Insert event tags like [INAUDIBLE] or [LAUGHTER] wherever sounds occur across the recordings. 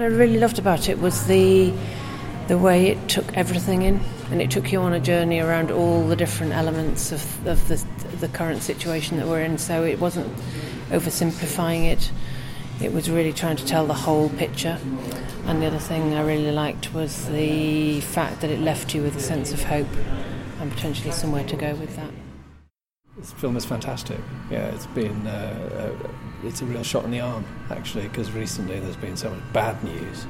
What I really loved about it was the the way it took everything in, and it took you on a journey around all the different elements of, of the, the current situation that we're in. So it wasn't oversimplifying it. It was really trying to tell the whole picture. And the other thing I really liked was the fact that it left you with a sense of hope and potentially somewhere to go with that. This film is fantastic. Yeah, it's been uh, uh, it's a real shot in the arm actually because recently there's been so much bad news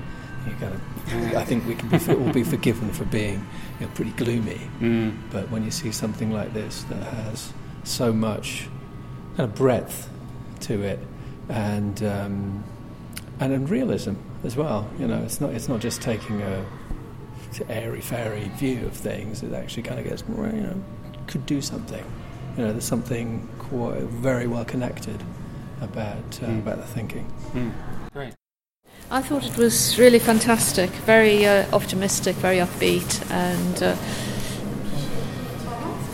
you kind of, I think we can be, all be forgiven for being you know, pretty gloomy. Mm. But when you see something like this that has so much kind of breadth to it and um, and in realism as well, you know, it's not it's not just taking a airy fairy view of things. It actually kind of gets more, you know, could do something. You know, there's something quite, very well connected about uh, mm. about the thinking. Mm. Great. I thought it was really fantastic, very uh, optimistic, very upbeat, and uh,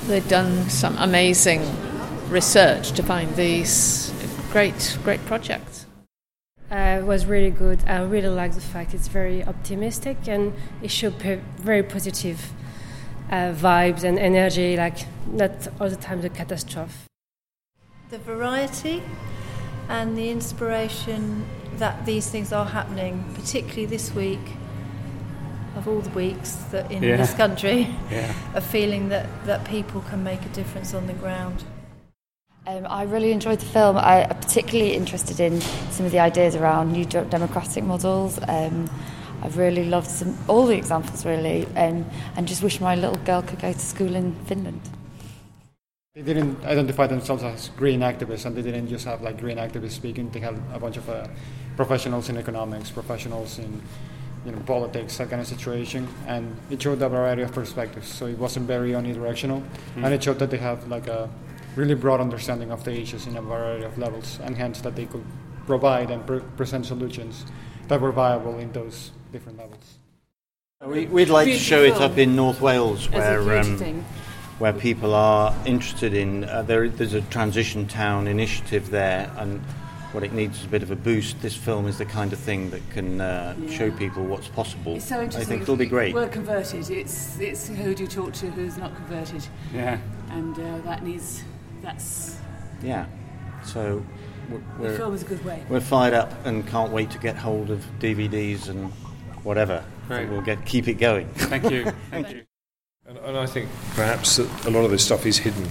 they've done some amazing research to find these great, great projects. Uh, it was really good. I really like the fact it's very optimistic and it showed very positive uh, vibes and energy, like not all the time the catastrophe. The variety and the inspiration that these things are happening, particularly this week, of all the weeks that in yeah. this country, yeah. [LAUGHS] a feeling that, that people can make a difference on the ground. Um, I really enjoyed the film. I am particularly interested in some of the ideas around new democratic models. Um, I've really loved some, all the examples, really, um, and just wish my little girl could go to school in Finland. They didn't identify themselves as green activists, and they didn't just have like green activists speaking. They had a bunch of uh, professionals in economics, professionals in you know politics, that kind of situation, and it showed a variety of perspectives. So it wasn't very unidirectional, mm. and it showed that they have like a really broad understanding of the issues in a variety of levels, and hence that they could provide and pre- present solutions that were viable in those different levels. We, would like to show it up in North Wales, where um, where people are interested in. Uh, there, there's a transition town initiative there, and what it needs is a bit of a boost. This film is the kind of thing that can uh, yeah. show people what's possible. It's so interesting. I think it'll be great. We're converted. It's it's who do you talk to who's not converted. Yeah. And uh, that needs that's. Yeah. So. We're, the film is a good way. We're fired up and can't wait to get hold of DVDs and whatever. Great. we'll get keep it going. Thank you. [LAUGHS] Thank you. And, and, I think perhaps that a lot of this stuff is hidden.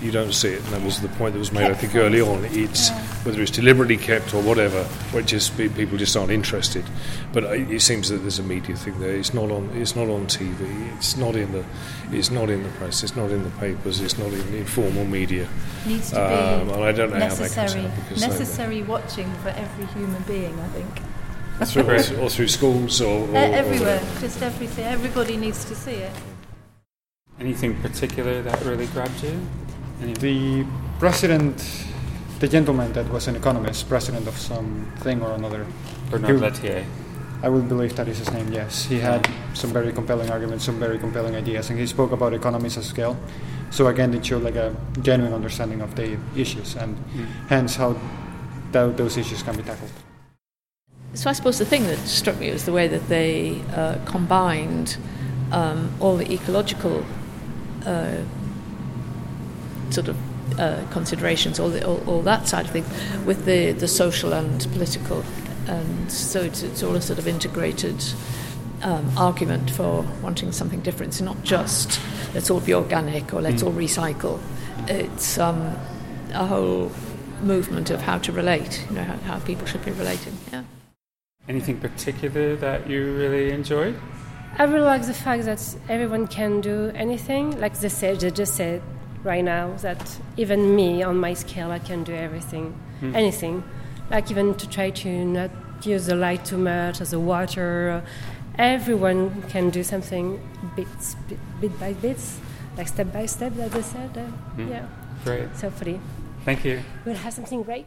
You don't see it, and that was the point that was made, I think, early on. It's yeah. whether it's deliberately kept or whatever, or just people just aren't interested. But it seems that there's a media thing there. It's not on. It's not on TV. It's not in the. It's not in the press. It's not in the papers. It's not in the informal media. Needs to um, be and I don't know necessary, necessary watching for every human being. I think. Through, or through schools or, or everywhere, or just everything. Everybody needs to see it. Anything particular that really grabbed you? Any? The president, the gentleman that was an economist, president of something or another. Bernard Lietaer. I would believe that is his name, yes. He had some very compelling arguments, some very compelling ideas, and he spoke about economies of scale. So again, it showed like a genuine understanding of the issues and mm. hence how th- those issues can be tackled. So I suppose the thing that struck me was the way that they uh, combined um, all the ecological uh, sort of uh, considerations, all, the, all, all, that side of things, with the, the social and political. And so it's, it's all a sort of integrated um, argument for wanting something different. It's not just let's all be organic or let's mm. all recycle. It's um, a whole movement of how to relate, you know, how, how people should be relating. Yeah. Anything particular that you really enjoyed? I really like the fact that everyone can do anything. Like they said, they just said right now that even me on my scale, I can do everything, mm. anything. Like even to try to not use the light too much or the water. Everyone can do something bits, bit, bit by bits, like step by step, as they said. Uh, mm. Yeah. Great. So free. Thank you. We'll have something great.